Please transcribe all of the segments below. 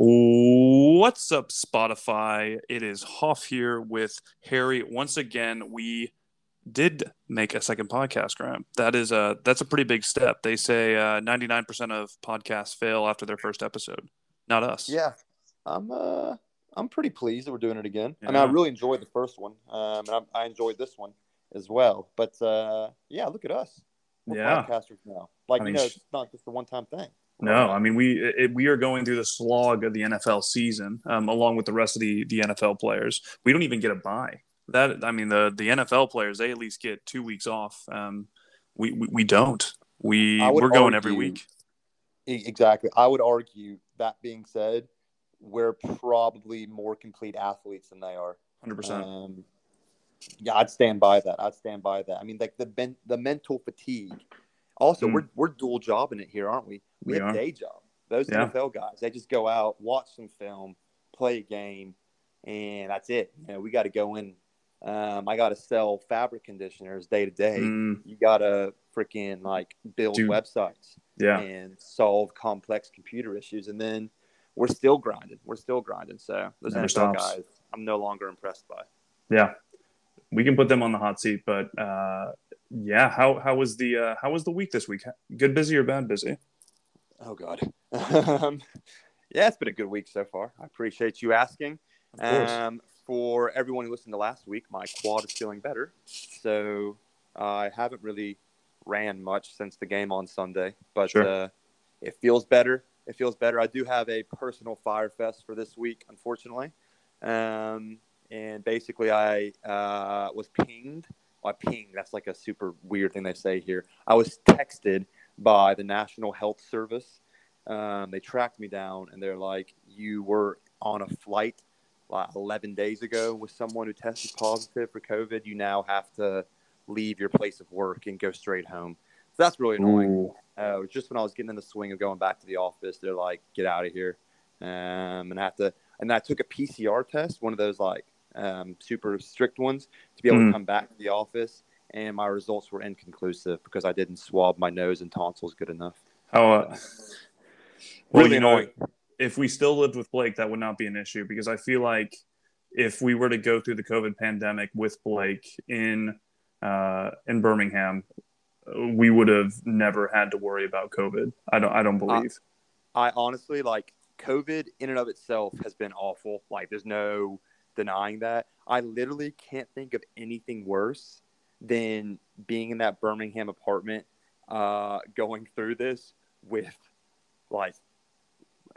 What's up, Spotify? It is Hoff here with Harry. Once again, we did make a second podcast, Graham. That is a that's a pretty big step. They say ninety nine percent of podcasts fail after their first episode. Not us. Yeah, I'm uh I'm pretty pleased that we're doing it again. Yeah. I mean, I really enjoyed the first one, um, and I, I enjoyed this one as well. But uh, yeah, look at us. We're Yeah. podcasters now. Like I you know, it's not just a one time thing. No, I mean we it, we are going through the slog of the NFL season, um, along with the rest of the the NFL players. We don't even get a bye. That I mean the the NFL players they at least get two weeks off. Um, we, we we don't. We we're going every week. Exactly. I would argue that being said, we're probably more complete athletes than they are. Hundred percent. Um, yeah, I'd stand by that. I'd stand by that. I mean, like the men- the mental fatigue. Also, Mm. we're we're dual jobbing it here, aren't we? We, We have are. day job. Those Yeah. NFL guys, they just go out, watch some film, play a game, and that's it. You know, we got to go in. Um, I got to sell fabric conditioners day to day. Mm, You got to freaking like build Dude. websites yeah, and solve complex computer issues, and then we're still grinding. We're still grinding. So those Never NFL stops. guys, I'm no longer impressed by. yeah. We can put them on the hot seat, but uh, yeah. How how was the uh, how was the week this week? Good busy or bad busy? Oh God. um, yeah, it's been a good week so far. I appreciate you asking. Um, for everyone who listened to last week, my quad is feeling better, so I haven't really ran much since the game on Sunday, but Sure. uh, it feels better. It feels better. I do have a personal fire fest for this week, unfortunately, um, and basically I uh, was pinged. I pinged. That's like a super weird thing they say here. I was texted by the National Health Service. Um, they tracked me down and they're like, "You were on a flight like 11 days ago with someone who tested positive for COVID. You now have to leave your place of work and go straight home." So that's really annoying. Uh, just when I was getting in the swing of going back to the office, they're like, "Get out of here," um, and I have to. And I took a PCR test, one of those like um, super strict ones, to be able Mhm. to come back to the office. And my results were inconclusive because I didn't swab my nose and tonsils good enough. Oh, uh, well, Really you know, annoying. if we still lived with Blake, that would not be an issue because I feel like if we were to go through the COVID pandemic with Blake in uh, in Birmingham, we would have never had to worry about COVID. I don't. I don't believe. I honestly like COVID in and of itself has been awful. Like, there's no denying that. I literally can't think of anything worse than being in that Birmingham apartment, uh, going through this with like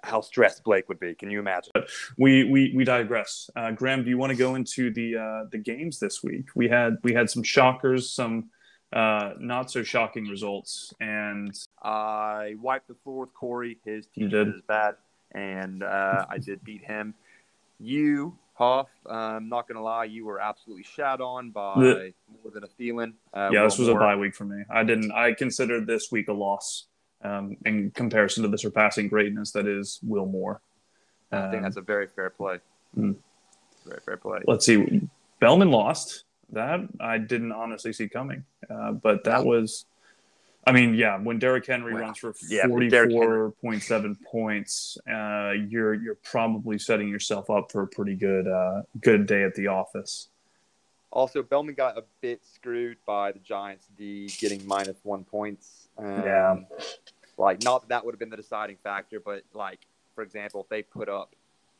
how stressed Blake would be. Can you imagine? we we we digress. Uh, Graham, do you want to go into the uh, the games this week? We had we had some shockers, some uh, not so shocking results, and I wiped the floor with Corey. His team did. is bad, and uh, I did beat him. You, Hoff, I'm not gonna lie, you were absolutely shat on by more than a feeling. Uh, yeah, this was a bye week for me. I didn't. I considered this week a loss um, in comparison to the surpassing greatness that is Will Moore. I think Um, that's a very fair play. Hmm. Very fair play. let's see. Bellman lost. That I didn't honestly see coming. Uh, but that was, I mean, yeah, when Derrick Henry runs for yeah, forty-four point seven points, uh, you're you're probably setting yourself up for a pretty good uh, good day at the office. Also, Bellman got a bit screwed by the Giants D getting minus one points. Um, Yeah. Like, not that that would have been the deciding factor, but like, for example, if they put up,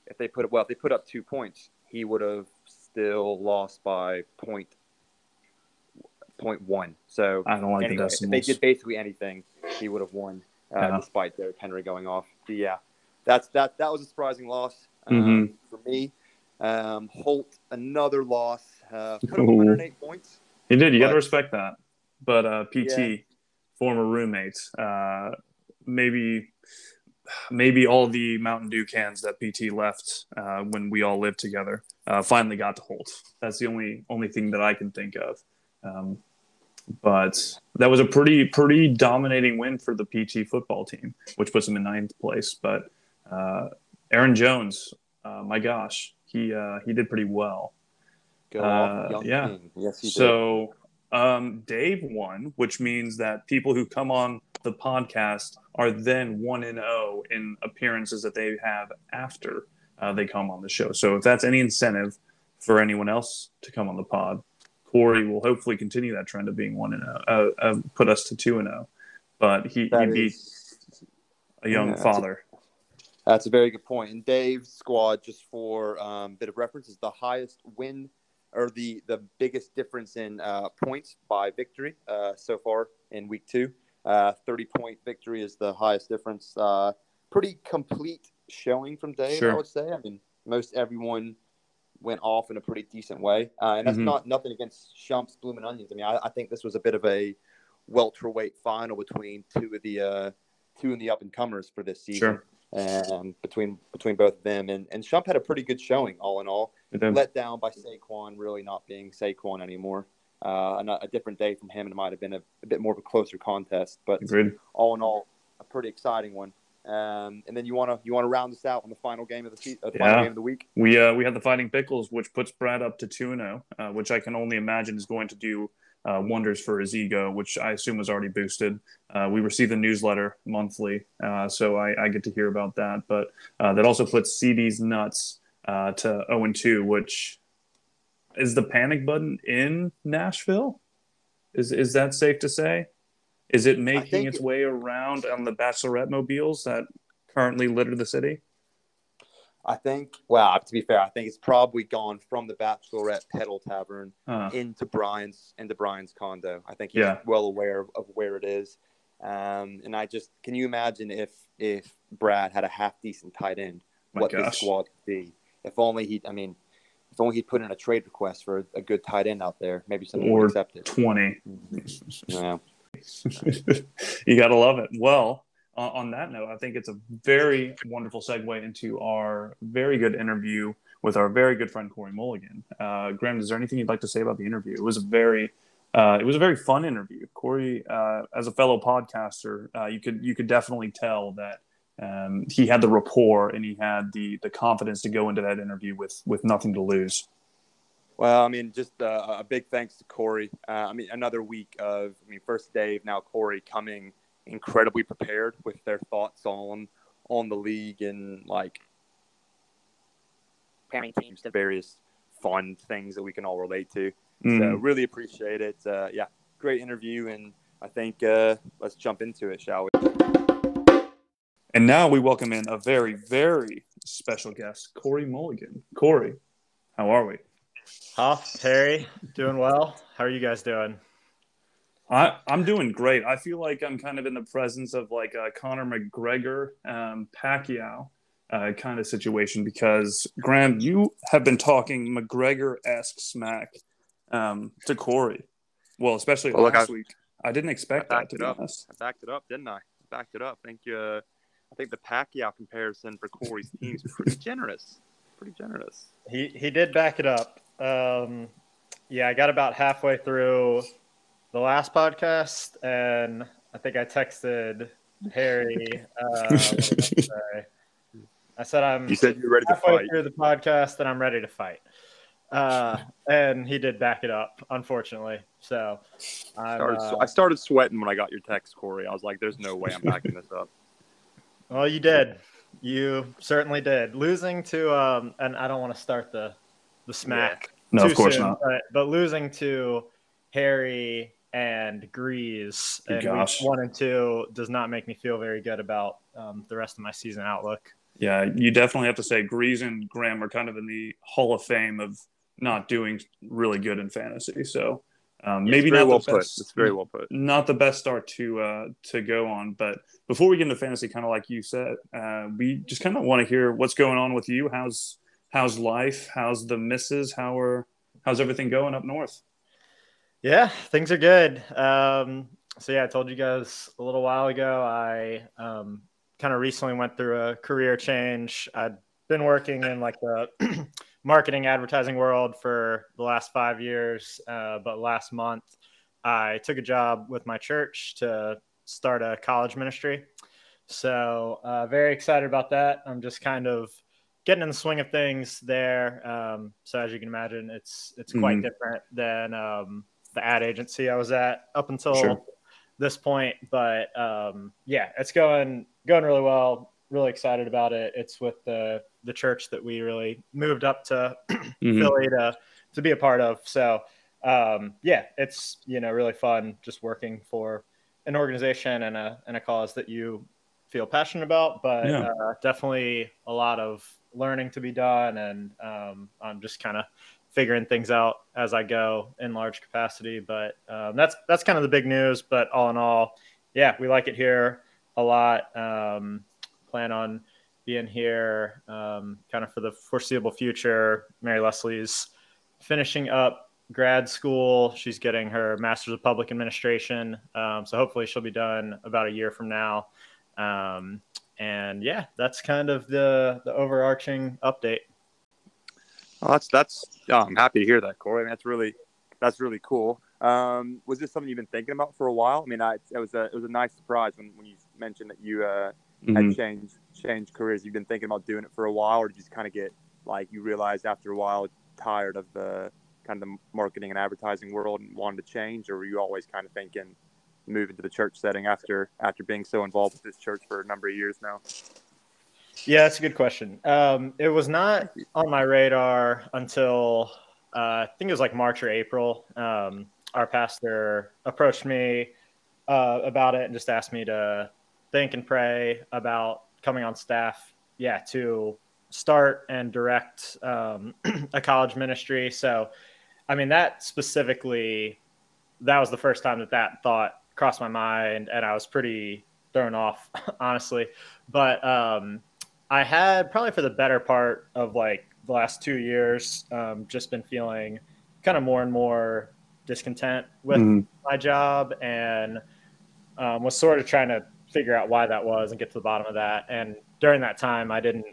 if they put well, if they put up two points, he would have still lost by point point one. So I don't like anyway, the if they did basically anything, he would have won, uh, Yeah. despite Derrick Henry going off. But yeah, that's that. That was a surprising loss um, Mhm. for me. Um, Holt, another loss. Uh, put up Ooh. 108 points. He did. You got to respect that. But uh, PT, Yeah. former roommate, uh, maybe maybe all the Mountain Dew cans that PT left uh, when we all lived together uh, finally got to Holt. That's the only only thing that I can think of. Um, but that was a pretty pretty dominating win for the PT football team, which puts them in ninth place. But uh, Aaron Jones, uh, my gosh, he uh, he did pretty well. Go Uh, off, yeah. king. Yes, he. So um, Dave won, which means that people who come on the podcast are then one and zero in appearances that they have after uh, they come on the show. So if that's any incentive for anyone else to come on the pod, Corey will hopefully continue that trend of being one and zero, uh, uh, put us to two and zero. But he That he beat is- a young Yeah, that's a- father. That's a very good point. And Dave's squad, just for a um, bit of reference, is the highest win or the the biggest difference in uh, points by victory uh, so far in week two. Uh, Thirty point victory is the highest difference. Uh, pretty complete showing from Dave, Sure. I would say. I mean, most everyone went off in a pretty decent way, uh, and that's Mhm. not nothing against Shumps, Blooming Onions. I mean, I, I think this was a bit of a welterweight final between two of the uh, two of the up and comers for this season Sure. um, between between both of them. And and Shump had a pretty good showing, all in all. Let down by Saquon really not being Saquon anymore. Uh, a, a different day from him, and it might have been a, a bit more of a closer contest. But Agreed. all in all, a pretty exciting one. Um, and then you want to you want to round this out on the final game of the uh, the final game of the week. We uh, we had the Fighting Pickles, which puts Brad up to two and zero, uh, which I can only imagine is going to do uh, wonders for his ego, which I assume was already boosted. Uh, we receive the newsletter monthly, uh, so I, I get to hear about that. But uh, that also puts CD's nuts uh, to zero and two, which is the panic button in Nashville. Is is that safe to say? Is it making its it- way around on the Bachelorette mobiles that currently litter the city? I think. Well, to be fair, I think it's probably gone from the Bachelorette Pedal Tavern Uh, into Brian's into Brian's condo. I think he's Yeah. well aware of, of where it is. Um, and I just can you imagine if if Brad had a half decent tight end, My what this squad could be. If only he, I mean, if only he'd put in a trade request for a good tight end out there, maybe someone Or would accept it. twenty. Yeah. you gotta love it. Well, on, on that note, I think it's a very wonderful segue into our very good interview with our very good friend Corey Mulligan. Uh, Graham, is there anything you'd like to say about the interview? It was a very uh, it was a very fun interview. Corey, uh, as a fellow podcaster, uh, you could you could definitely tell that um, he had the rapport and he had the the confidence to go into that interview with with nothing to lose. Well, I mean, just uh, a big thanks to Corey. Uh, I mean, another week of, I mean, first Dave, now Corey coming incredibly prepared with their thoughts on on the league and like pairing teams to various fun things that we can all relate to. So Mm. really appreciate it. Uh, yeah, great interview, and I think uh, let's jump into it, shall we? And now we welcome in a very, very special guest, Corey Mulligan. Corey, how are we? Huff, Perry, doing well. How are you guys doing? I, I'm doing great. I feel like I'm kind of in the presence of like a Conor McGregor, um, Pacquiao uh, kind of situation because, Graham, you have been talking McGregor esque smack um, to Corey. Well, especially Well, look, last I- week. I didn't I expect that, to be up. honest. I backed it up, didn't I? I backed it up. I think uh, I think the Pacquiao comparison for Corey's team is pretty generous. Pretty generous. He he did back it up. Um, yeah, I got about halfway through the last podcast, and I think I texted Harry. Uh, I, said I'm You said you're ready to fight. through the podcast, and I'm ready to fight. Uh, and he did back it up, unfortunately. So I'm, Started, uh, I started sweating when I got your text, Corey. I was like, "There's no way I'm backing this up." Well, you did. You certainly did. Losing to um, and I don't want to start the the smack. No, too of course soon, not. But, but losing to Harry and Grease and gosh. one and two does not make me feel very good about um, the rest of my season outlook. Yeah, you definitely have to say Grease and Graham are kind of in the Hall of Fame of not doing really good in fantasy. So um, maybe not well the put. best. It's very well put. not the best start to uh, to go on. But before we get into fantasy, kind of like you said, uh, we just kind of want to hear what's going on with you. How's how's life? How's the misses? How are how's everything going up north? Yeah, things are good. Um, so yeah, I told you guys a little while ago. I um, kind of recently went through a career change. I'd been working in like the marketing advertising world for the last five years, uh, but last month I took a job with my church to start a college ministry. So uh, very excited about that. I'm just kind of getting in the swing of things there. Um, so as you can imagine, it's it's quite Mhm. different than um, the ad agency I was at up until Sure. this point, but um, yeah, it's going going really well. Really excited about it. It's with the the church that we really moved up to mm-hmm. Philly to to be a part of. So um, yeah, it's you know really fun just working for an organization and a and a cause that you feel passionate about. But yeah. uh, definitely a lot of learning to be done, and um, I'm just kind of figuring things out as I go in large capacity. But um, that's that's kind of the big news. But all in all, yeah, we like it here a lot. Um, plan on being here um, kind of for the foreseeable future. Mary Leslie's finishing up grad school. She's getting her master's of public administration. Um, so hopefully she'll be done about a year from now. Um, and yeah, that's kind of the the overarching update. Well, that's that's. Oh, I'm happy to hear that, Corey. I mean, that's really that's really cool. Um, was this something you've been thinking about for a while? I mean, I, it was a it was a nice surprise when, when you mentioned that you uh, mm-hmm. had changed changed careers. You've been thinking about doing it for a while, or did you just kind of get like you realized after a while tired of the kind of the marketing and advertising world and wanted to change, or were you always kind of thinking move into the church setting after after being so involved with this church for a number of years now? Yeah, that's a good question. Um, it was not on my radar until uh, I think it was like March or April. Um, our pastor approached me uh, about it and just asked me to think and pray about coming on staff. Yeah, to start and direct um, a college ministry. So, I mean, that specifically, that was the first time that that thought crossed my mind, and I was pretty thrown off, honestly. But um, I had probably for the better part of like the last two years, um, just been feeling kind of more and more discontent with mm-hmm. my job and um, was sort of trying to figure out why that was and get to the bottom of that. And during that time, I didn't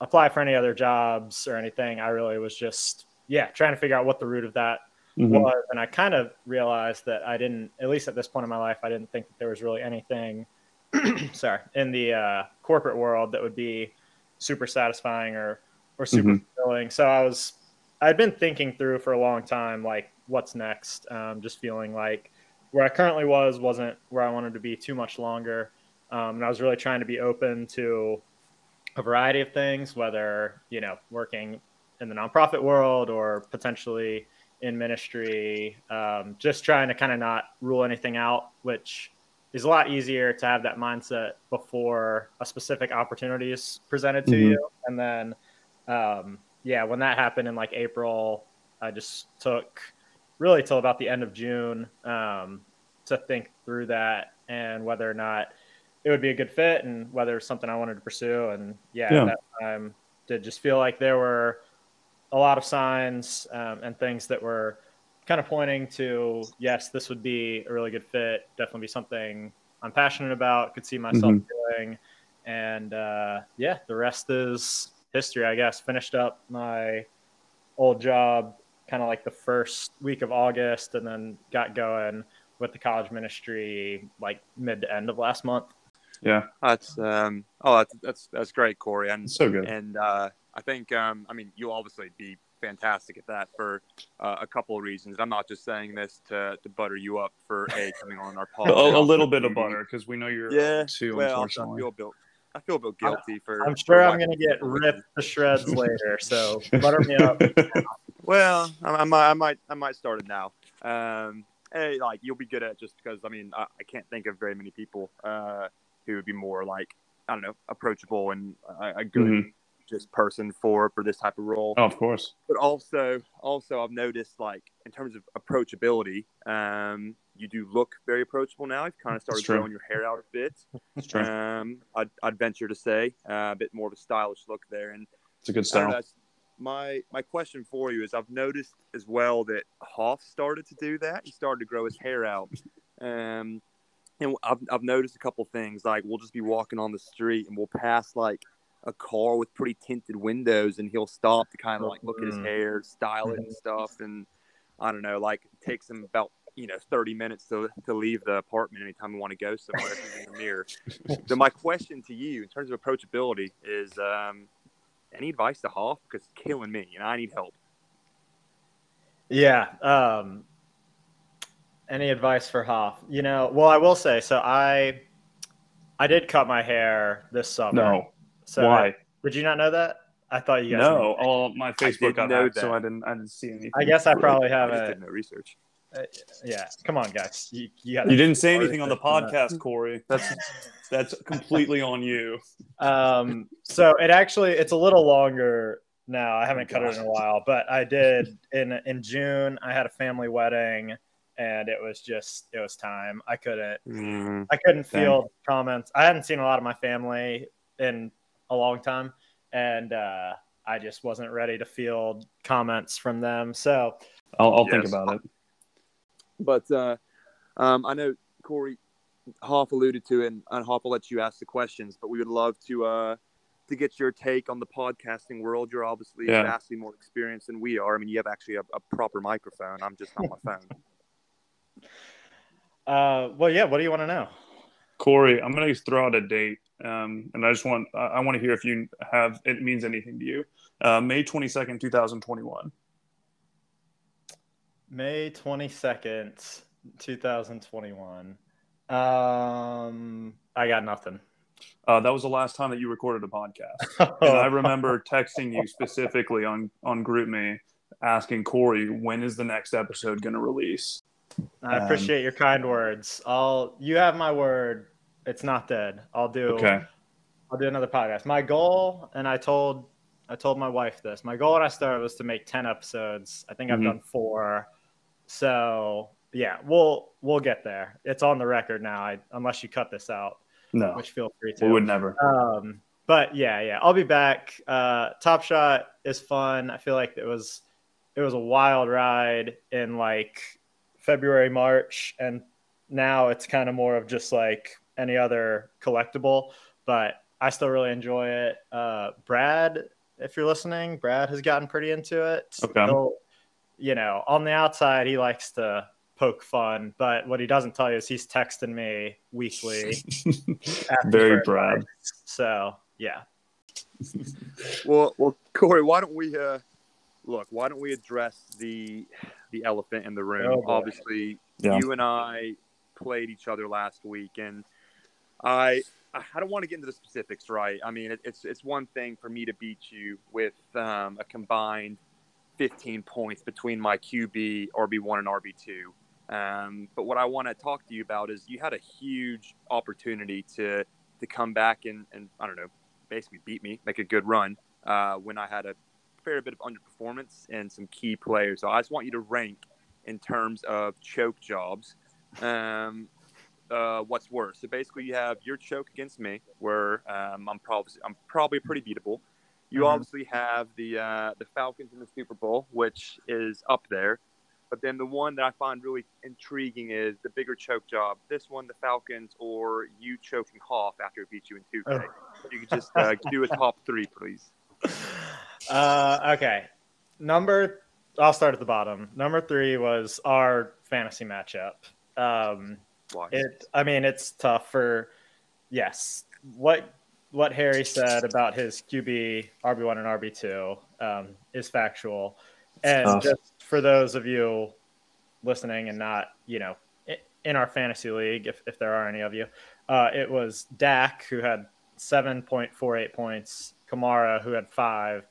apply for any other jobs or anything. I really was just, yeah, trying to figure out what the root of that mm-hmm. was. And I kind of realized that I didn't, at least at this point in my life, I didn't think that there was really anything, sorry, in the uh, corporate world that would be super satisfying or or super mm-hmm. fulfilling. So I was I'd been thinking through for a long time like what's next. Um, just feeling like where I currently was wasn't where I wanted to be too much longer. Um, and I was really trying to be open to a variety of things, whether you know working in the nonprofit world or potentially in ministry. Um, just trying to kind of not rule anything out, which is a lot easier to have that mindset before a specific opportunity is presented to mm-hmm. you. And then, um, yeah, when that happened in like April, I just took really till about the end of June um, to think through that and whether or not it would be a good fit and whether it's something I wanted to pursue. And yeah, yeah. that time did just feel like there were a lot of signs um, and things that were kind of pointing to yes, this would be a really good fit. Definitely be something I'm passionate about. Could see myself mm-hmm. doing, and uh, yeah, the rest is history. I guess finished up my old job kind of like the first week of August, and then got going with the college ministry like mid to end of last month. Yeah, that's um, oh that's that's that's great, Corey, and so good. And uh, I think um, I mean you'll obviously be fantastic at that for uh, a couple of reasons. I'm not just saying this to, to butter you up for a coming on our podcast. a, a, little bit of butter because we know you're yeah. Too, well, unfortunately. I feel, built, I feel a bit guilty I'm, for. I'm sure I'm going to get ripped to shreds later. So butter me up. well, I, I, might, I might, I might start it now. Um, hey, like you'll be good at just because I mean I, I can't think of very many people uh, who would be more like I don't know approachable and a, a good. Mm-hmm just person for for this type of role. Oh, of course. But also, also I've noticed like in terms of approachability, um, you do look very approachable now. You've kind of started growing your hair out a bit. That's true. Um, I'd, I'd venture to say uh, a bit more of a stylish look there, and it's a good style. My my question for you is I've noticed as well that Hoff started to do that. He started to grow his hair out. Um, and I've, I've noticed a couple things like we'll just be walking on the street and we'll pass like a car with pretty tinted windows and he'll stop to kind of like look at his mm. hair, style it and stuff. And I don't know, like it takes him about, you know, 30 minutes to, to leave the apartment anytime we want to go somewhere in the mirror. so my question to you in terms of approachability is um, any advice to Hoff? Because it's killing me and I need help. Yeah. Um, Any advice for Hoff? You know, well, I will say so. I I did cut my hair this summer. No. So Why? Did you not know that? I thought you guys. No. knew. Oh, my Facebook didn't got know hacked, so. I didn't. I didn't see anything. I guess I probably have. I have just a. did no research. Yeah, come on, guys. You, you You didn't say anything on the podcast, Corey. That's that's completely on you. Um, so it actually it's a little longer now. I haven't cut it in a while, but I did in in June. I had a family wedding, and it was just it was time. I couldn't Mm, I couldn't feel field comments. I hadn't seen a lot of my family in a long time, and uh, I just wasn't ready to field comments from them. So I'll, I'll think about it. But uh, um, I know Corey Hoff alluded to, it, and, and Hoff will let you ask the questions. But we would love to uh, to get your take on the podcasting world. You're obviously Yeah. vastly more experienced than we are. I mean, you have actually a, a proper microphone. I'm just on my phone. uh, well, yeah. What do you want to know? Corey, I'm going to throw out a date, um, and I just want I, I want to hear if you have it means anything to you. Uh, May 22nd, 2021. May 22nd, 2021. Um, I got nothing. Uh, that was the last time that you recorded a podcast, and I remember texting you specifically on on GroupMe, asking Corey when is the next episode going to release. I appreciate your kind words. I'll you have my word. It's not dead. I'll do Okay. I'll do another podcast. My goal, and I told I told my wife this. My goal when I started was to make ten episodes. I think I've Mhm. done four. So yeah, we'll we'll get there. It's on the record now. I, unless you cut this out, No, which feel free to. we would never. Um, but yeah, yeah, I'll be back. Uh, Top Shot is fun. I feel like it was it was a wild ride in like February, March, and now it's kind of more of just like any other collectible. But I still really enjoy it. Uh, Brad, if you're listening, Brad has gotten pretty into it. Okay. He'll- you know, on the outside, he likes to poke fun, but what he doesn't tell you is he's texting me weekly. Very for Brad. So yeah, well, well, Corey, why don't we uh, look? Why don't we address the the elephant in the room? Oh. Obviously, Yeah. you and I played each other last week, and I I don't want to get into the specifics, right? I mean, it, it's it's one thing for me to beat you with um, a combined 15 points between my QB, RB1, and RB2. Um, but what I want to talk to you about is you had a huge opportunity to to come back and, and I don't know, basically beat me, make a good run uh, when I had a fair bit of underperformance and some key players. So I just want you to rank in terms of choke jobs. Um, uh, what's worse? So basically, you have your choke against me, where um, I'm probably I'm probably pretty beatable. You Mhm. obviously have the uh, the Falcons in the Super Bowl, which is up there. But then the one that I find really intriguing is the bigger choke job. This one, the Falcons, or you choking Hoff after it beat you in 2K. If You could just uh, do a top three, please. Uh, okay. Number, I'll start at the bottom. Number three was our fantasy matchup. Um, Why? it, I mean, it's tough for, yes, what what Harry said about his QB RB one and RB two um, is factual, and Tough. just for those of you listening and not, you know, in our fantasy league, if if there are any of you, uh, it was Dak who had seven point four eight points, Kamara who had five,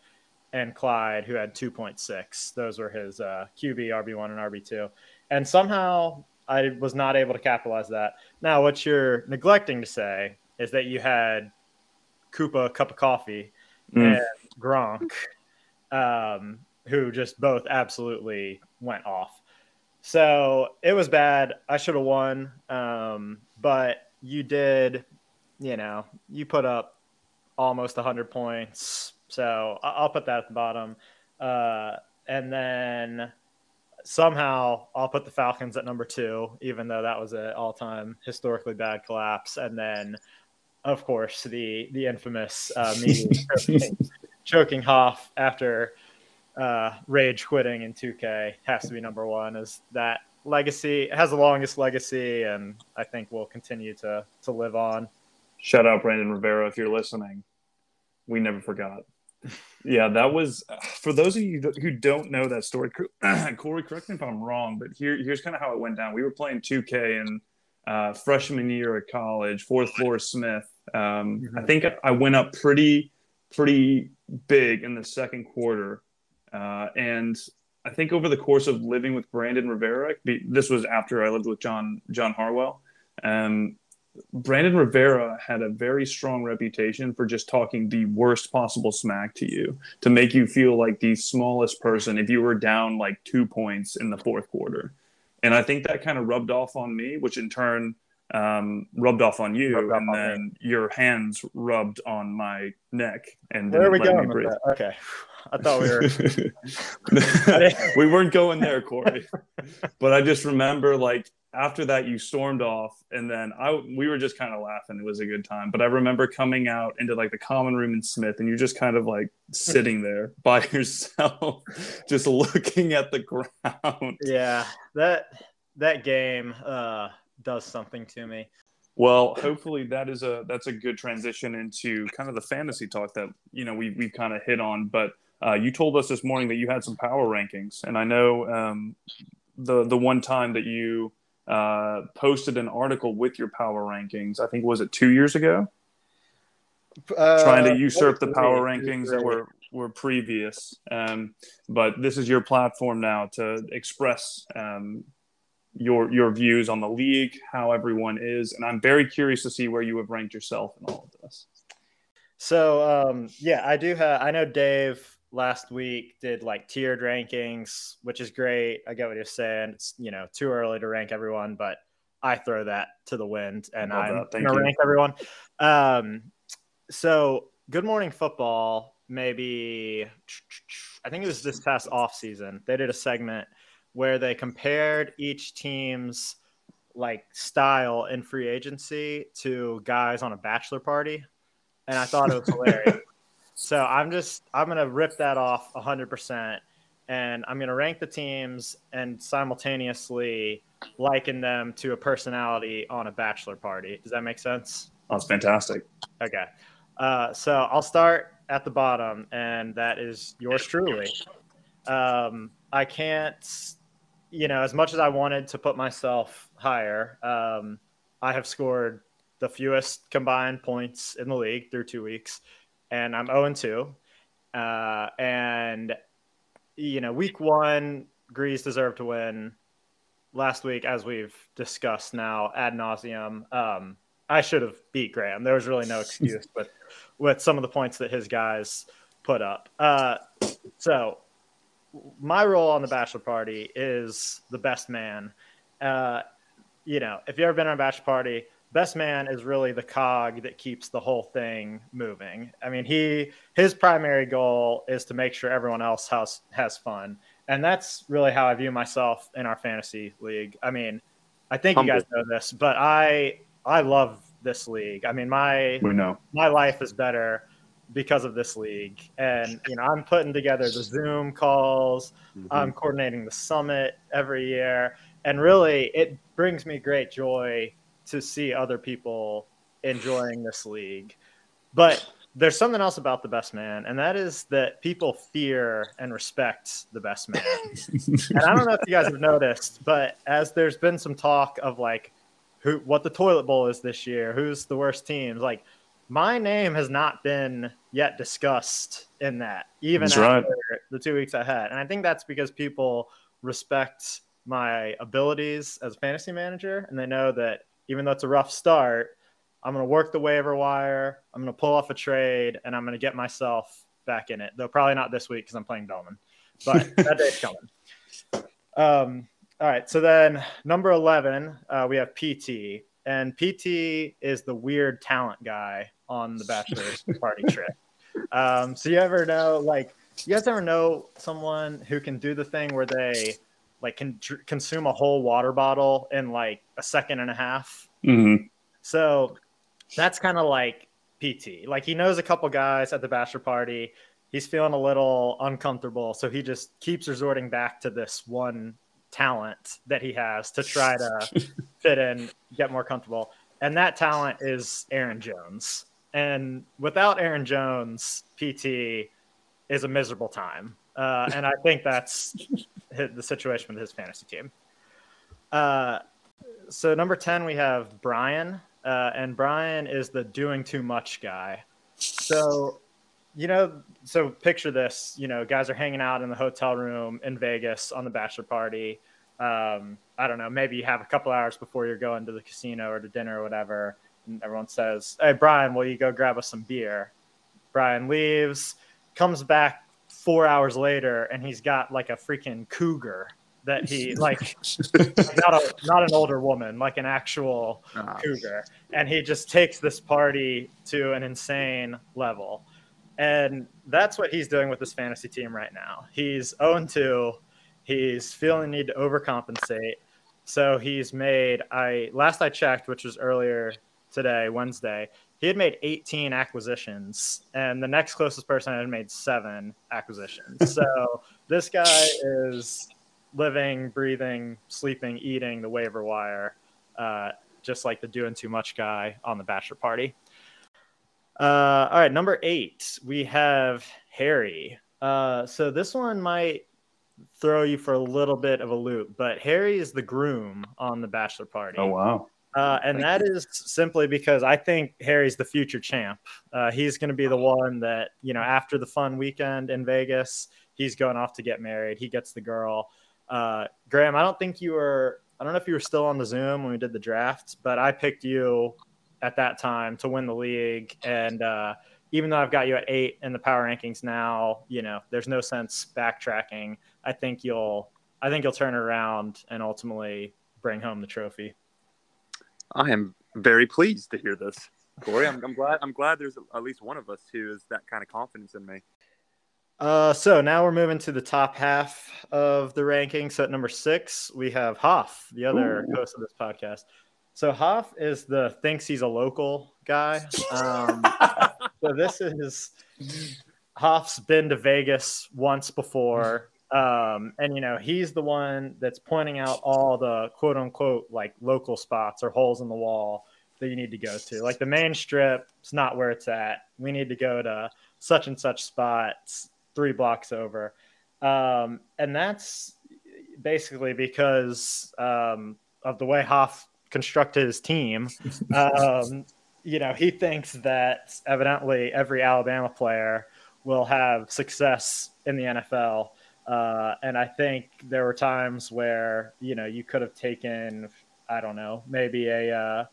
and Clyde who had two point six. Those were his uh, QB RB one and RB two, and somehow I was not able to capitalize that. Now, what you're neglecting to say is that you had Cooper Kupp of coffee Mm. and Gronk, um, who just both absolutely went off. So it was bad. I should have won, um, but you did. You know, you put up almost 100 points. So I'll put that at the bottom. Uh, and then somehow I'll put the Falcons at number two, even though that was an all-time historically bad collapse. And then, of course, the the infamous uh, me choking, choking Hoff after uh, rage quitting in 2K has to be number one. Is that legacy has the longest legacy, and I think will continue to to live on. Shout out Brandon Rivera if you're listening. We never forgot. Yeah, that was for those of you who don't know that story. Corey, correct me if I'm wrong, but here, here's kind of how it went down. We were playing 2K in uh, freshman year at college, fourth floor Smith. Um, mm-hmm. I think I went up pretty, pretty big in the second quarter, uh, and I think over the course of living with Brandon Rivera, this was after I lived with John John Harwell. Um, Brandon Rivera had a very strong reputation for just talking the worst possible smack to you to make you feel like the smallest person if you were down like two points in the fourth quarter. And I think that kind of rubbed off on me, which in turn um, rubbed off on you, rubbed and then me. your hands rubbed on my neck. And where are we going? Okay, I thought we were. we weren't going there, Corey. but I just remember like after that you stormed off and then i we were just kind of laughing. It was a good time. But i remember coming out into like the common room in smith and you're just kind of like sitting there by yourself just looking at the ground. Yeah that that game uh does something to me. Well hopefully that is a that's a good transition into kind of the fantasy talk that you know we, we've kind of hit on. But uh, you told us this morning that you had some power rankings and i know um, the the one time that you uh, posted an article with your power rankings. I think was it two years ago, uh, trying to usurp the power rankings that were were previous. Um, but this is your platform now to express um, your your views on the league, how everyone is, and I'm very curious to see where you have ranked yourself in all of this. So um, yeah, I do have. I know Dave last week did like tiered rankings, which is great. I get what you're saying. It's you know too early to rank everyone, but I throw that to the wind and I'm gonna you. rank everyone. Um, so Good Morning Football, maybe I think it was this past off season. They did a segment where they compared each team's like style in free agency to guys on a bachelor party, and I thought it was hilarious. So I'm just I'm gonna rip that off 100 percent, and I'm gonna rank the teams and simultaneously liken them to a personality on a bachelor party. Does that make sense? That's fantastic. Okay, uh, so I'll start at the bottom, and that is yours truly. Um, I can't, you know, as much as I wanted to put myself higher, um, I have scored the fewest combined points in the league through two weeks and I'm 0 and 2. Uh, and, you know, week one, Grease deserved to win. Last week, as we've discussed now ad nauseum, um, I should have beat Graham. There was really no excuse with with some of the points that his guys put up. Uh, so, my role on the bachelor party is the best man. Uh, you know, if you've ever been on a bachelor party, best man is really the cog that keeps the whole thing moving. I mean, he his primary goal is to make sure everyone else has has fun, and that's really how I view myself in our fantasy league. I mean, I think Humble. you guys know this, but I I love this league. I mean, my my life is better because of this league, and you know, I'm putting together the Zoom calls. Mm-hmm. I'm coordinating the summit every year, and really, it brings me great joy to see other people enjoying this league. But there's something else about the best man, and that is that people fear and respect the best man. and I don't know if you guys have noticed, but as there's been some talk of like who what the toilet bowl is this year, who's the worst teams, like my name has not been yet discussed in that, even that's after right. the two weeks I had. And I think that's because people respect my abilities as a fantasy manager and they know that even though it's a rough start, I'm going to work the waiver wire. I'm going to pull off a trade, and I'm going to get myself back in it. Though probably not this week because I'm playing Bellman, but that day's coming. Um, all right. So then number 11, uh, we have PT, and PT is the weird talent guy on the bachelor party trip. Um, so you ever know, like, you guys ever know someone who can do the thing where they like can dr- consume a whole water bottle in like a second and a half. Mm-hmm. So that's kind of like PT. Like he knows a couple guys at the bachelor party. He's feeling a little uncomfortable, so he just keeps resorting back to this one talent that he has to try to fit in, get more comfortable. And that talent is Aaron Jones. And without Aaron Jones, PT is a miserable time. Uh, and I think that's the situation with his fantasy team. Uh, so number 10, we have Brian. Uh, and Brian is the doing too much guy. So, you know, so picture this, you know, guys are hanging out in the hotel room in Vegas on the bachelor party. Um, I don't know, maybe you have a couple hours before you're going to the casino or to dinner or whatever. And everyone says, Hey, Brian, will you go grab us some beer? Brian leaves, comes back four hours later, and he's got like a freaking cougar that he like not a not an older woman, like an actual oh. cougar, and he just takes this party to an insane level. And that's what he's doing with this fantasy team right now. He's 0 2. He's feeling the need to overcompensate. So he's made I last I checked, which was earlier today, Wednesday, he had made 18 acquisitions, and the next closest person had made seven acquisitions. So this guy is living, breathing, sleeping, eating the waiver wire, uh, just like the doing too much guy on the bachelor party. Uh, all right, number eight, we have Harry. Uh, so this one might throw you for a little bit of a loop, but Harry is the groom on the bachelor party. Oh wow! Uh, and that is simply because I think Harry's the future champ. Uh, he's going to be the one that you know after the fun weekend in Vegas, he's going off to get married. He gets the girl. Uh, Graham, I don't think you were. I don't know if you were still on the Zoom when we did the draft, but I picked you at that time to win the league. And uh, even though I've got you at eight in the power rankings now, you know, there's no sense backtracking. I think you'll, I think you'll turn around and ultimately bring home the trophy. I am very pleased to hear this, Corey. I'm, I'm glad. I'm glad there's at least one of us who has that kind of confidence in me. Uh, so now we're moving to the top half of the ranking. So at number six, we have Hoff, the other Ooh. host of this podcast. So Hoff is the thinks he's a local guy. Um, so this is Hoff's been to Vegas once before. Um, and you know, he's the one that's pointing out all the quote unquote like local spots or holes in the wall that you need to go to. Like the main strip, it's not where it's at. We need to go to such and such spots three blocks over. Um, and that's basically because um, of the way Hoff constructed his team. Um, you know, he thinks that evidently every Alabama player will have success in the NFL. Uh, and I think there were times where, you know, you could have taken, I don't know, maybe a, uh,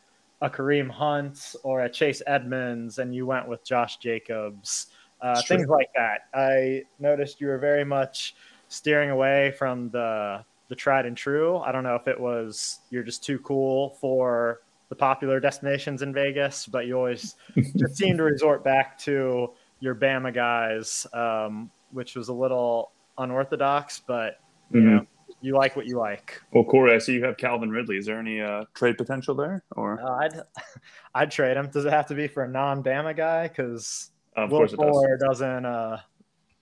a Kareem Hunt or a Chase Edmonds, and you went with Josh Jacobs uh, things like that. I noticed you were very much steering away from the the tried and true. I don't know if it was you're just too cool for the popular destinations in Vegas, but you always just seem to resort back to your Bama guys, um, which was a little unorthodox, but you mm-hmm. know you like what you like. Well, Corey, I see you have Calvin Ridley. Is there any uh, trade potential there, or uh, I'd I'd trade him. Does it have to be for a non-Bama guy? Because of Will course it does. doesn't uh,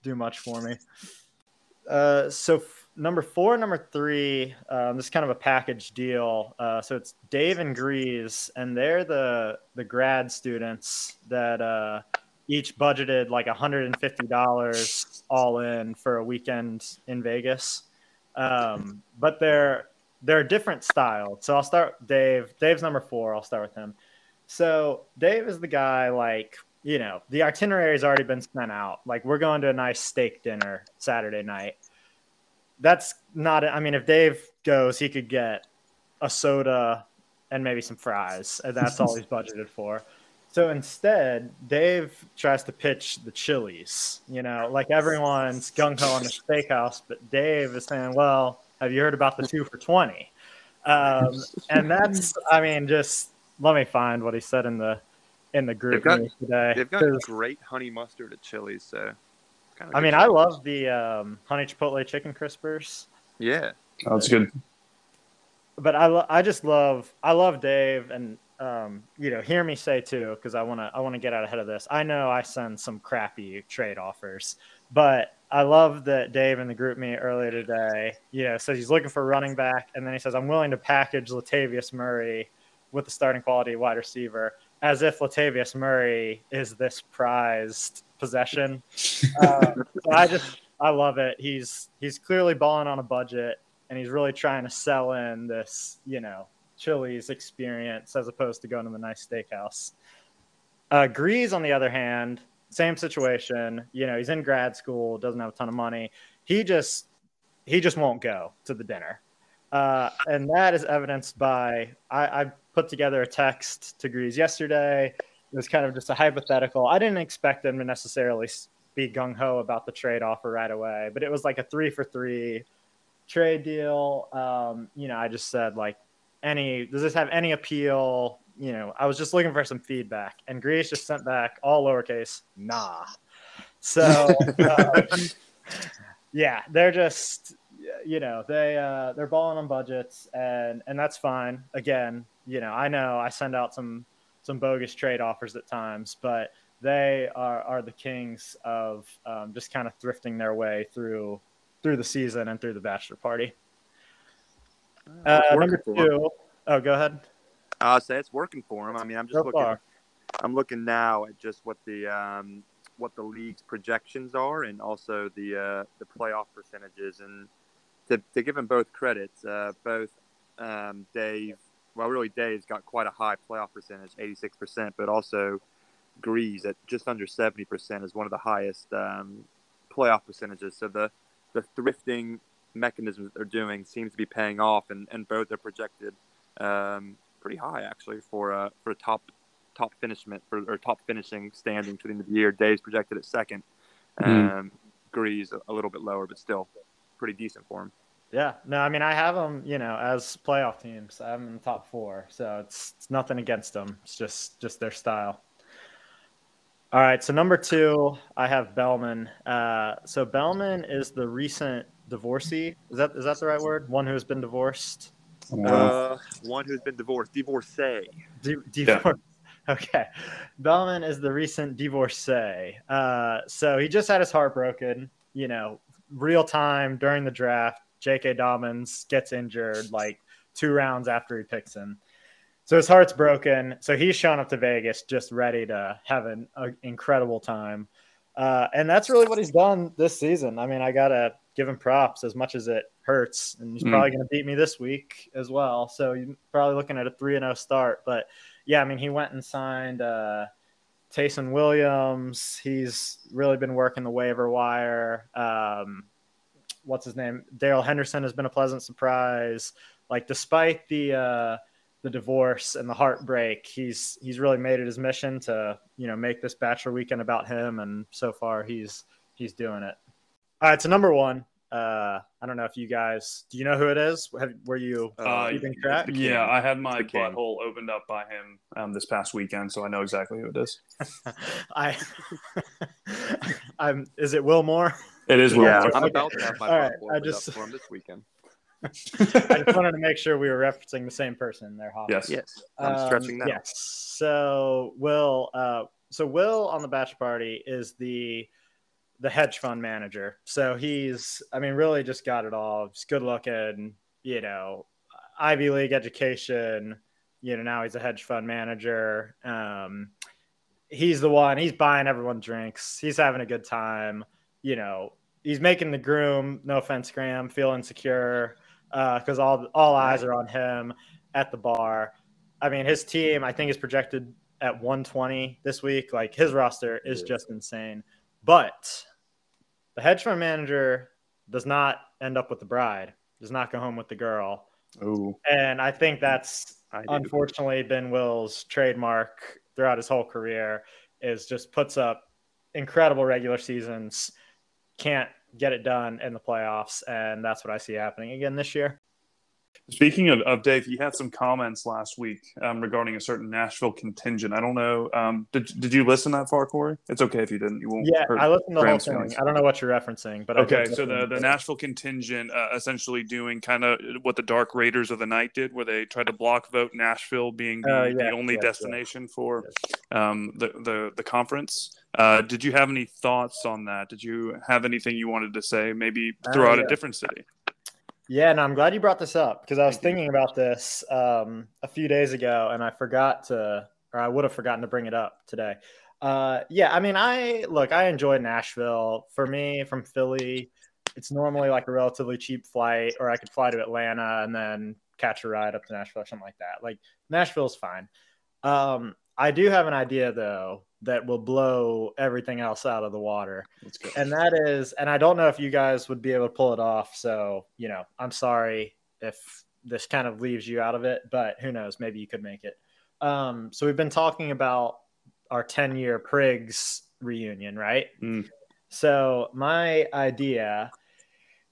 do much for me. Uh, so f- number four, number three, um, this is kind of a package deal. Uh, so it's Dave and Grease, and they're the the grad students that uh, each budgeted like $150 all in for a weekend in Vegas. Um, but they're they're a different style. So I'll start Dave. Dave's number four. I'll start with him. So Dave is the guy like you know, the itinerary has already been sent out. Like we're going to a nice steak dinner Saturday night. That's not. I mean, if Dave goes, he could get a soda and maybe some fries, and that's all he's budgeted for. So instead, Dave tries to pitch the Chili's. You know, like everyone's gung ho on the steakhouse, but Dave is saying, "Well, have you heard about the two for 20? Um, and that's, I mean, just let me find what he said in the in the group they've got, today. They've got great honey mustard at Chili's, so. I mean, I love the um, honey chipotle chicken crispers. Yeah, oh, that's good. But I, lo- I just love, I love Dave, and um, you know, hear me say too, because I want to, I want to get out ahead of this. I know I send some crappy trade offers, but I love that Dave in the GroupMe earlier today, you know, says he's looking for a running back, and then he says I'm willing to package Latavius Murray with the starting quality wide receiver as if Latavius Murray is this prized possession. Uh, so I just I love it. He's he's clearly balling on a budget, and he's really trying to sell in this you know Chili's experience as opposed to going to the nice steakhouse. Uh, Grease, on the other hand, same situation. You know, he's in grad school, doesn't have a ton of money. He just he just won't go to the dinner, uh, and that is evidenced by I, I put together a text to Grease yesterday. It was kind of just a hypothetical. I didn't expect him to necessarily be gung ho about the trade offer right away, but it was like a three for three trade deal. Um, you know, I just said like, any does this have any appeal? You know, I was just looking for some feedback, and Grease just sent back all lowercase, nah. So, uh, yeah, they're just you know they uh, they're balling on budgets, and and that's fine. Again, you know, I know I send out some some bogus trade offers at times, but they are are the kings of um, just kind of thrifting their way through through the season and through the bachelor party. Uh, number two. Oh, go ahead. I'll say it's working for him. I mean, I'm just so looking. Far. I'm looking now at just what the um, what the league's projections are, and also the uh, the playoff percentages. And to, to give them both credits, uh, both um, Dave, well, really Dave's got quite a high playoff percentage, 86 percent, but also Grease at just under 70 percent is one of the highest um, playoff percentages. So the the thrifting mechanisms that they're doing seems to be paying off, and, and both are projected um, pretty high actually for uh, for a top top finishment for or top finishing standing to the end of the year. Dave's projected at 2nd mm-hmm. um, Grease a, a little bit lower, but still pretty decent for him. Yeah, no, I mean I have them, you know, as playoff teams. I have them in the top four, so it's, it's nothing against them. It's just just their style. All right, so number two, I have Bellman. Uh, so Bellman is the recent divorcee. Is that is that the right word? One who has been divorced. Uh, one who's been divorced, divorcee. Di- divorce. Yeah. Okay, Bellman is the recent divorcee. Uh, so he just had his heart broken. You know, real time during the draft. J.K. Dobbins gets injured like two rounds after he picks him. So his heart's broken. So he's shown up to Vegas just ready to have an incredible time. Uh, and that's really what he's done this season. I mean, I got to give him props as much as it hurts. And he's mm. probably going to beat me this week as well. So you're probably looking at a 3 0 start. But yeah, I mean, he went and signed uh, Ty'Son Williams. He's really been working the waiver wire. Um, what's his name? Darrell Henderson has been a pleasant surprise. Like, despite the. Uh, the divorce and the heartbreak, he's he's really made it his mission to you know make this bachelor weekend about him, and so far he's he's doing it. All right, so number one, uh, I don't know if you guys do you know who it is? Have, were you uh, keeping track? Yeah, I had my butthole opened up by him um, this past weekend, so I know exactly who it is. I, I'm. Is it Wilmore? It is Wilmore. Yeah, I'm about to have my butthole right, I just, for him this weekend. I just wanted to make sure we were referencing the same person there, Hoff. Yes, yes. I'm um, stretching now. Yes. So Will, uh, so Will on the bachelor party is the the hedge fund manager. So he's, I mean, really just got it all. He's good looking, you know, Ivy League education. You know, now he's a hedge fund manager. Um, he's the one. He's buying everyone drinks. He's having a good time. You know, he's making the groom. No offense, Graham. Feel insecure because uh, all all eyes are on him at the bar. I mean, his team I think is projected at 120 this week. Like his roster is just insane. But the hedge fund manager does not end up with the bride. Does not go home with the girl. Ooh. And I think that's I unfortunately been Will's trademark throughout his whole career. Is just puts up incredible regular seasons, can't get it done in the playoffs, and that's what I see happening again this year. Speaking of, of Dave, you had some comments last week um, regarding a certain Nashville contingent. I don't know. Um, did Did you listen that far, Corey? It's okay if you didn't. You won't. Yeah, I listened to the whole thing. Feelings. I don't know what you're referencing, but okay. So the the Nashville contingent uh, essentially doing kind of what the Dark Raiders of the Night did, where they tried to block vote Nashville being the, uh, yeah, the only destination for um, the the the conference. Uh, did you have any thoughts on that? Did you have anything you wanted to say? Maybe uh, throw out yeah. a different city. Yeah, and I'm glad you brought this up because I was thinking about this um, a few days ago, and I forgot to, or I would have forgotten to bring it up today. Uh, yeah, I mean, I look, I enjoy Nashville. For me, from Philly, it's normally like a relatively cheap flight, or I could fly to Atlanta and then catch a ride up to Nashville or something like that. Like Nashville's fine. Um, I do have an idea though that will blow everything else out of the water. And that is, and I don't know if you guys would be able to pull it off. So, you know, I'm sorry if this kind of leaves you out of it, but who knows? Maybe you could make it. Um, so we've been talking about our 10 year Prigs reunion, right? Mm. So my idea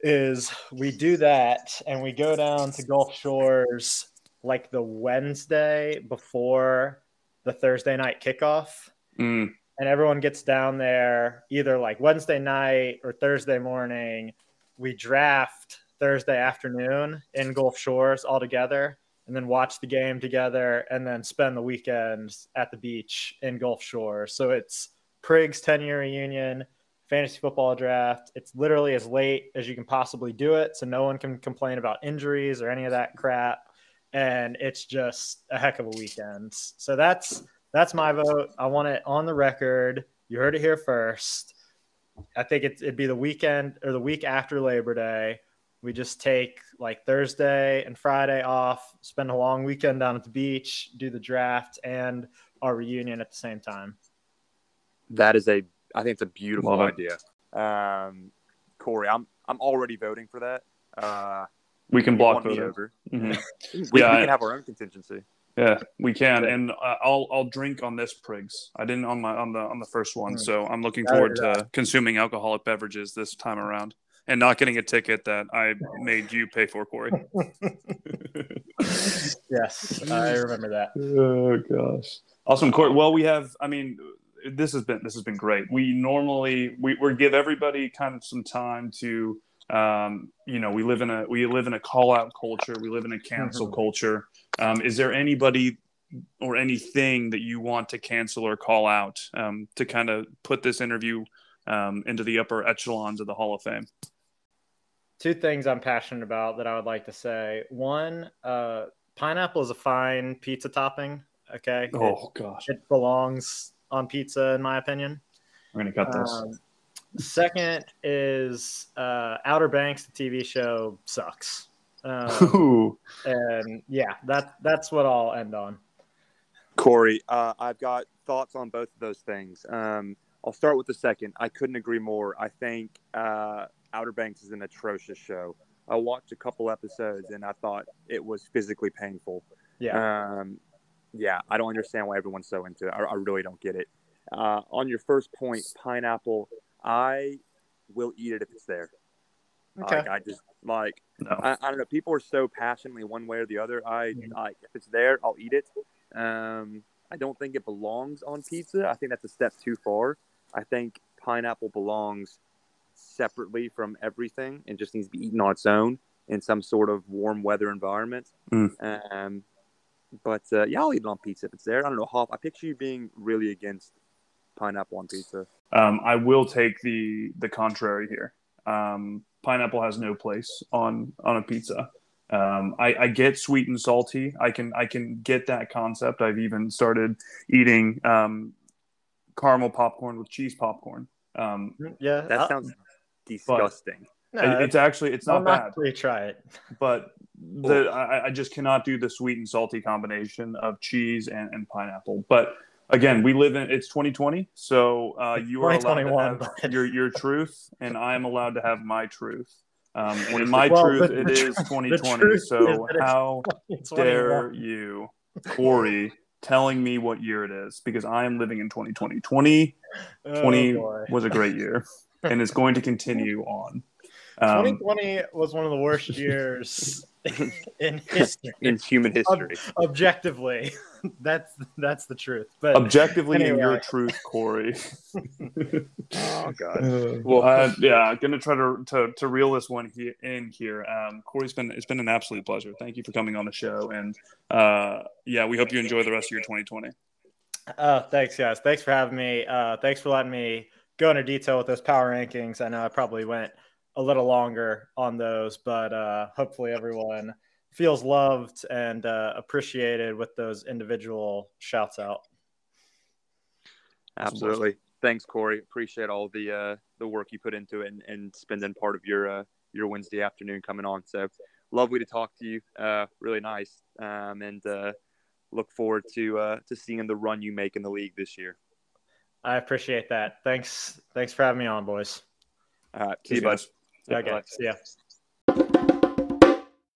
is we do that and we go down to Gulf Shores like the Wednesday before the Thursday night kickoff. Mm. And everyone gets down there either like Wednesday night or Thursday morning. We draft Thursday afternoon in Gulf Shores all together and then watch the game together and then spend the weekends at the beach in Gulf Shores. So it's Prig's 10 year reunion, fantasy football draft. It's literally as late as you can possibly do it. So no one can complain about injuries or any of that crap and it's just a heck of a weekend. So that's that's my vote. I want it on the record. You heard it here first. I think it, it'd be the weekend or the week after Labor Day. We just take like Thursday and Friday off, spend a long weekend down at the beach, do the draft and our reunion at the same time. That is a, I think it's a beautiful Love idea. Um, Corey, I'm I'm already voting for that. Uh, We can block those me voting. over. Mhm. We, Yeah, we I- can have our own contingency. Yeah, we can, and uh, I'll I'll drink on this Prigs. I didn't on my on the on the first one, Hmm. so I'm looking Neither forward did to consuming alcoholic beverages this time around, and not getting a ticket that I made you pay for, Corey. Yes, I remember that. oh gosh, awesome, Corey. Well, we have. I mean, this has been this has been great. We normally we we give everybody kind of some time to. Um, you know, we live in a we live in a call out culture. We live in a cancel Mhm. culture. Um, is there anybody or anything that you want to cancel or call out um, to kind of put this interview um, into the upper echelons of the Hall of Fame? Two things I'm passionate about that I would like to say. One, uh, pineapple is a fine pizza topping. Okay. It- Oh gosh, it belongs on pizza, in my opinion. we're gonna cut this. Second is uh, Outer Banks, the TV show, sucks. Um, and yeah, that that's what I'll end on. Corey, uh, I've got thoughts on both of those things. Um, I'll start with the second. I couldn't agree more. I think uh, Outer Banks is an atrocious show. I watched a couple episodes and I thought it was physically painful. Yeah. Um, yeah, I don't understand why everyone's so into it. I, I really don't get it. Uh, on your first point, pineapple, I will eat it if it's there. Okay. Like, I just like No. I, I don't know. People are so passionately one way or the other. I Mhm. like if it's there, I'll eat it. Um, I don't think it belongs on pizza. I think that's a step too far. I think pineapple belongs separately from everything and just needs to be eaten on its own in some sort of warm weather environment. Mm. Um, but uh, yeah, I'll eat it on pizza if it's there. I don't know, Hoff. I picture you being really against pineapple on pizza. Um, I will take the the contrary here. Um, pineapple has no place on on a pizza. Um, I, I get sweet and salty. I can I can get that concept. I've even started eating um, caramel popcorn with cheese popcorn. Um, Yeah. That I'll- sounds disgusting. no, it- it's actually it's I'll not bad, not retry it. but the I, I just cannot do the sweet and salty combination of cheese and, and pineapple. But again, we live in it's 2020, so uh, you are allowed to have your your truth, and I am allowed to have my truth. Um, and my Well, truth, it is 2020. truth is So how dare you, Corey, telling me what year it is? Because I am living in 2020. 2020 Oh, was a great year, and it's going to continue on. Um, 2020 was one of the worst years in history. In human history. Objectively, that's that's the truth. But objectively in your truth, Corey. oh god. well, uh, yeah, gonna try to, to to reel this one here in here. Um, Corey's been it's been an absolute pleasure. Thank you for coming on the show, and uh, yeah, we hope you enjoy the rest of your 2020. uh, thanks, guys. Thanks for having me. Uh, thanks for letting me go into detail with those power rankings. I know I probably went a little longer on those, but uh, hopefully everyone feels loved and uh, appreciated with those individual shouts out. Absolutely. Thanks, Corey. Appreciate all the uh, the work you put into it and, and spending part of your uh, your Wednesday afternoon coming on. So lovely to talk to you. Uh, really nice, um, and uh, look forward to uh, to seeing the run you make in the league this year. I appreciate that. Thanks. Thanks for having me on, boys. All right. See you, bud. Okay. See ya.